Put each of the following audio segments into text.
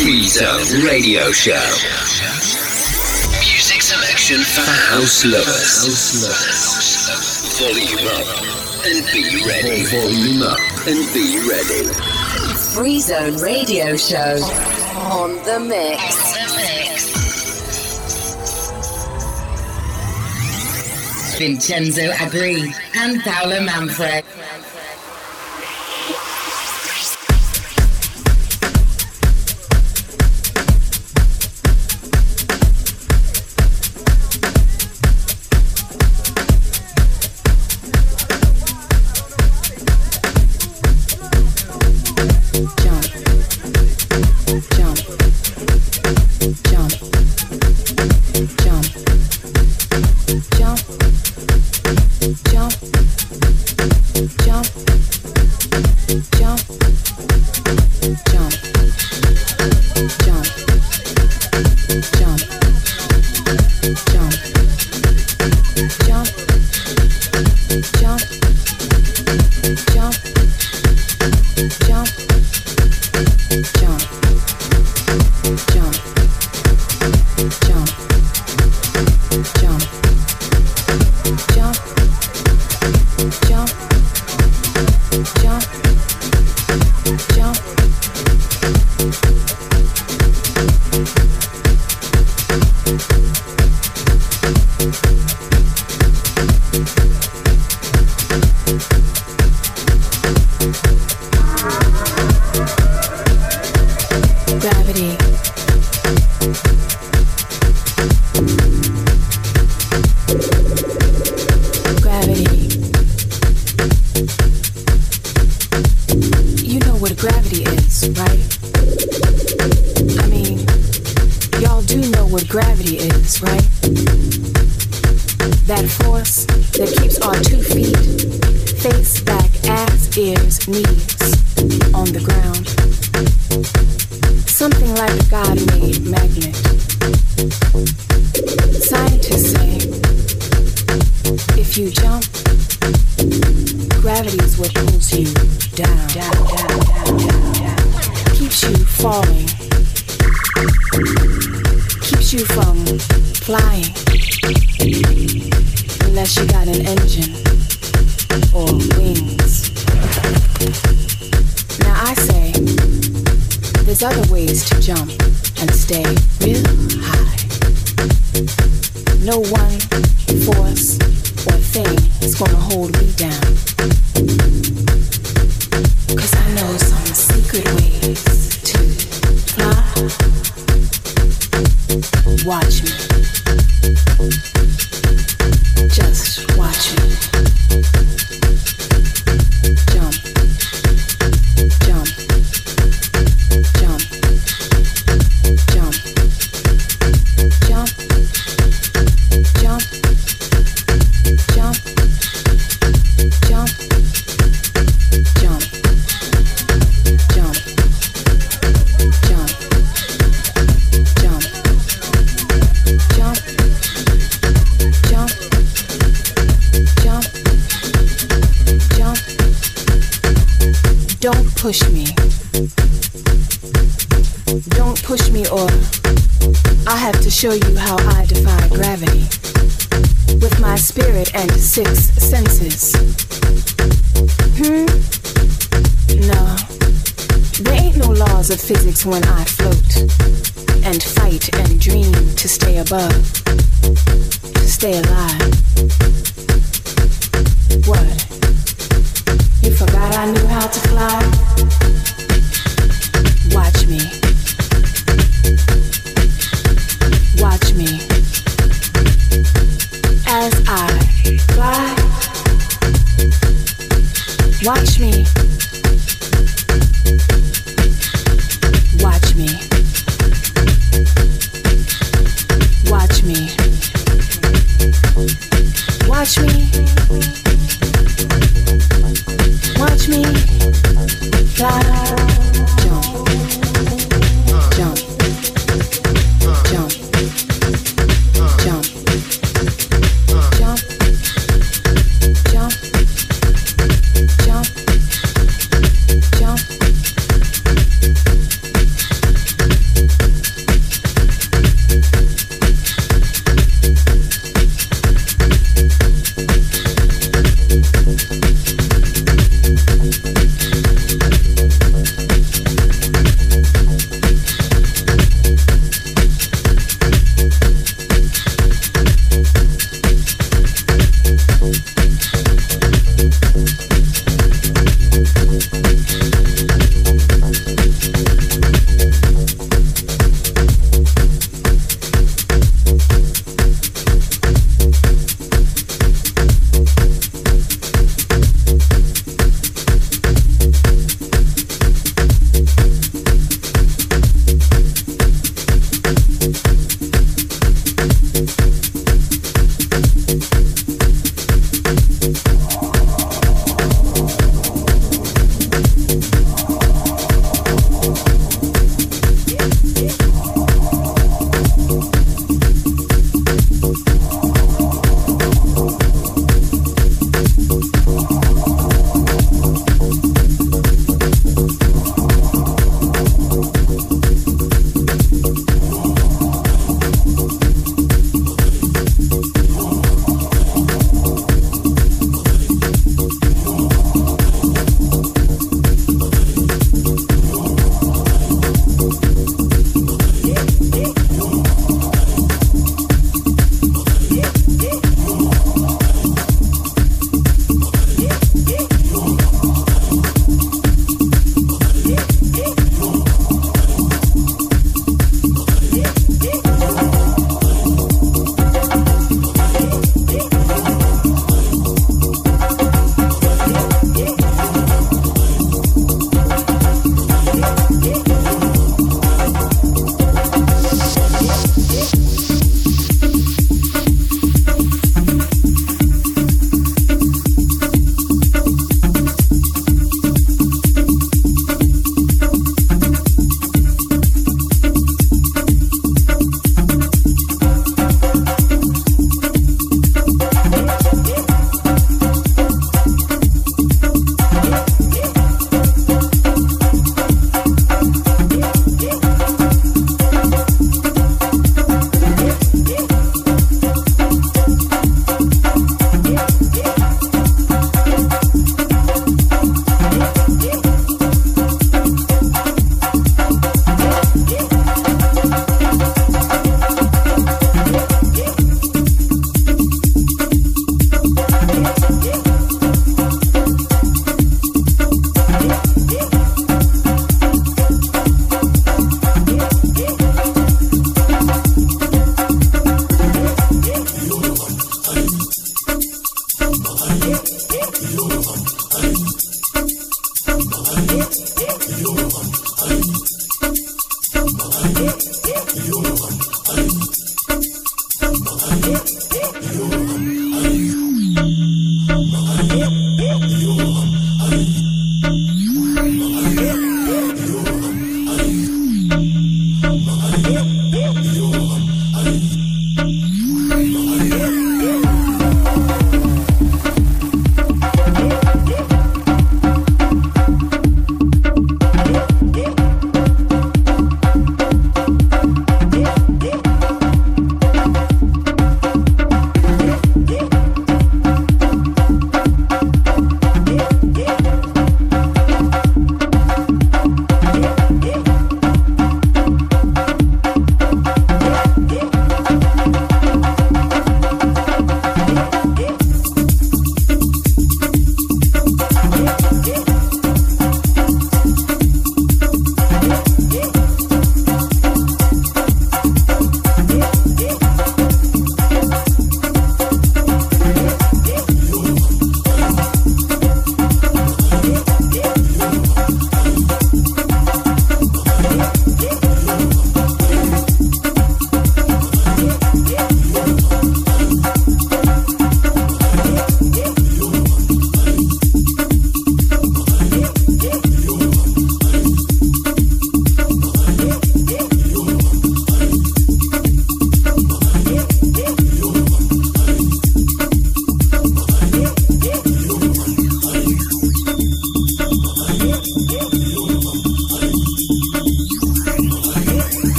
Free Zone Radio Show. Music selection for house lovers. Volume up and be ready. Volume up and be ready. Free Zone Radio Show on the mix. Vincenzo Agri and Paolo Manfred. Don't push me off. I have to show you how I defy gravity with my spirit and six senses. Hmm? No. There ain't no laws of physics when I float and fight and dream to stay above, to stay alive. What? You forgot I knew how to fly? Watch me.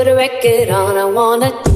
put a record on, I wanna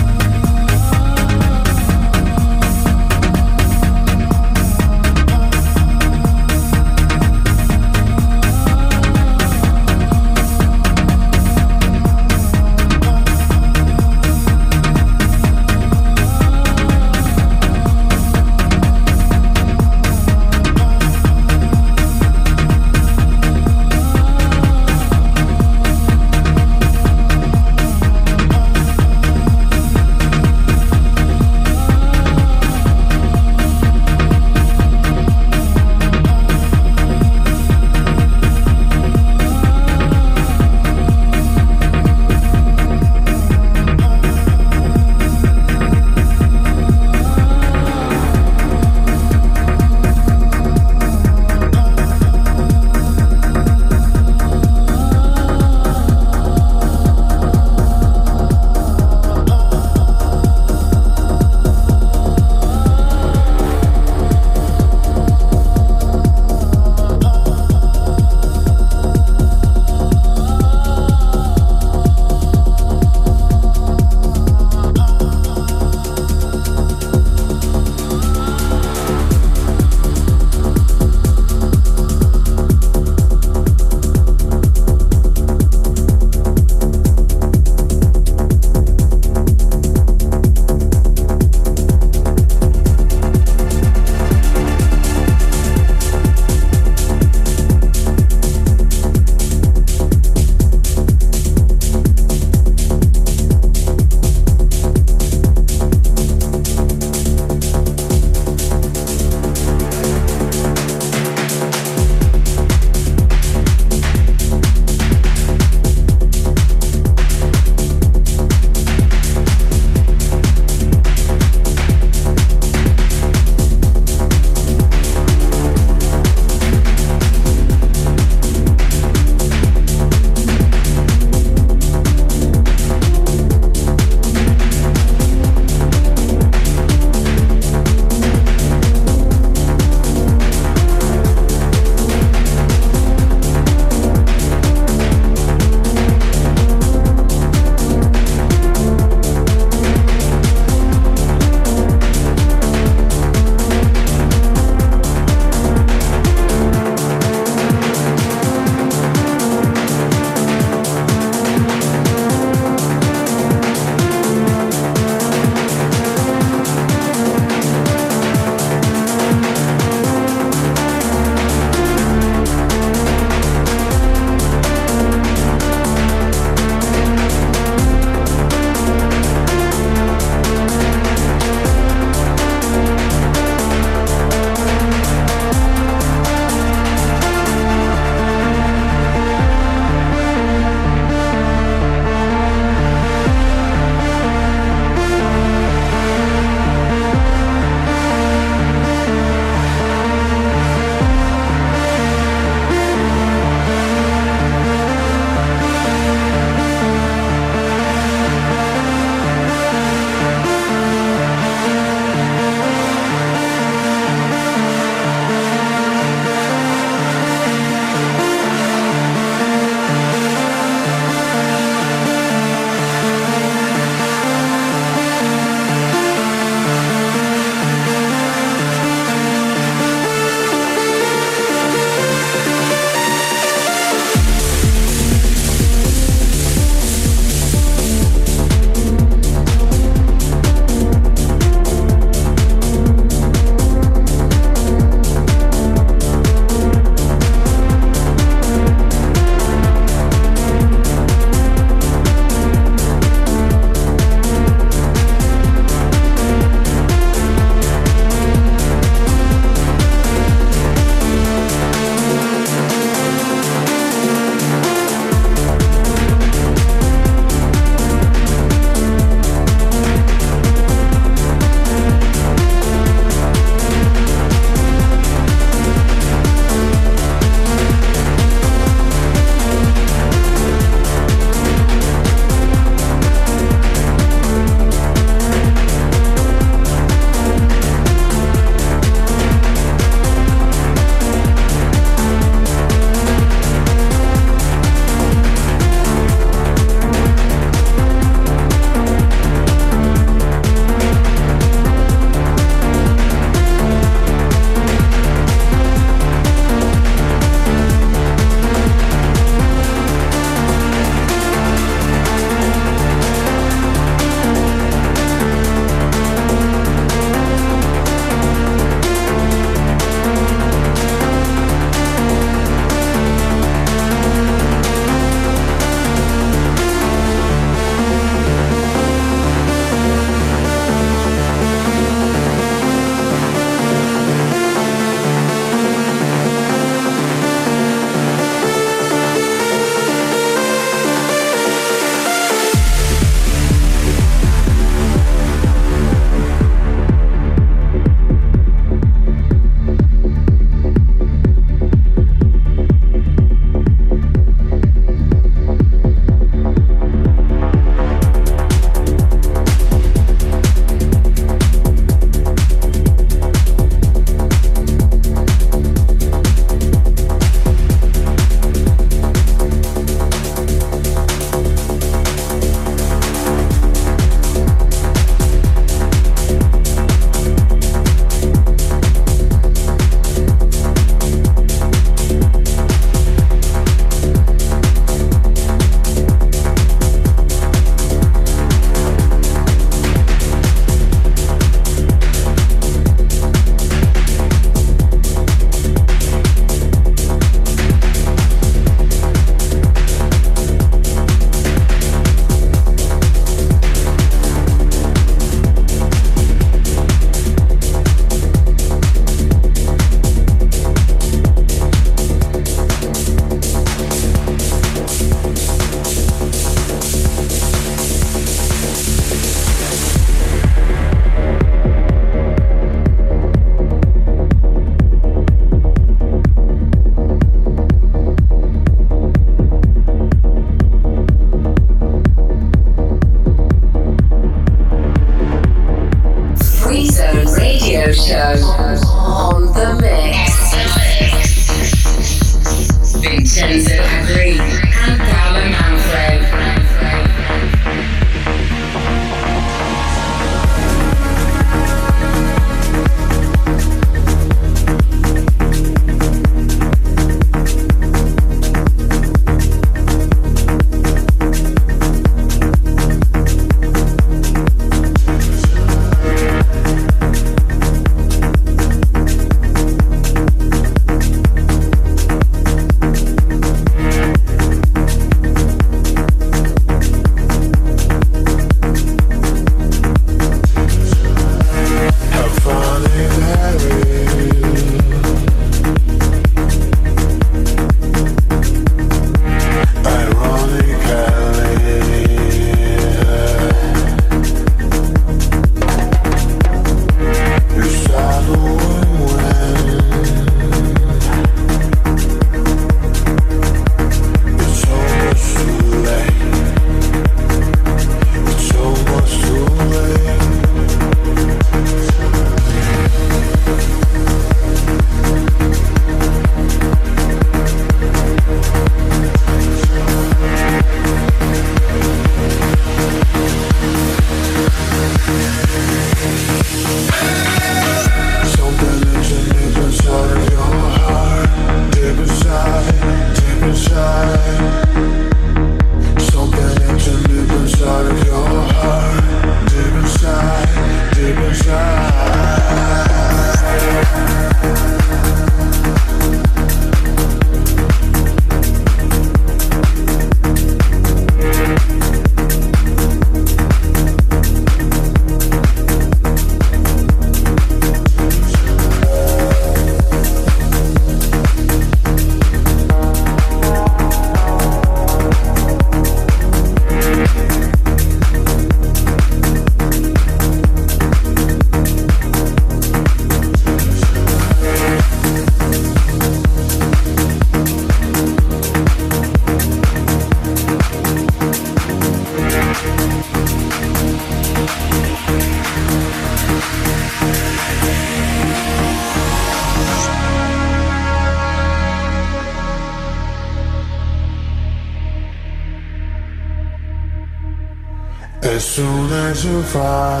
as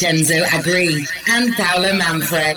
Vincenzo Agri and Paolo Manfred.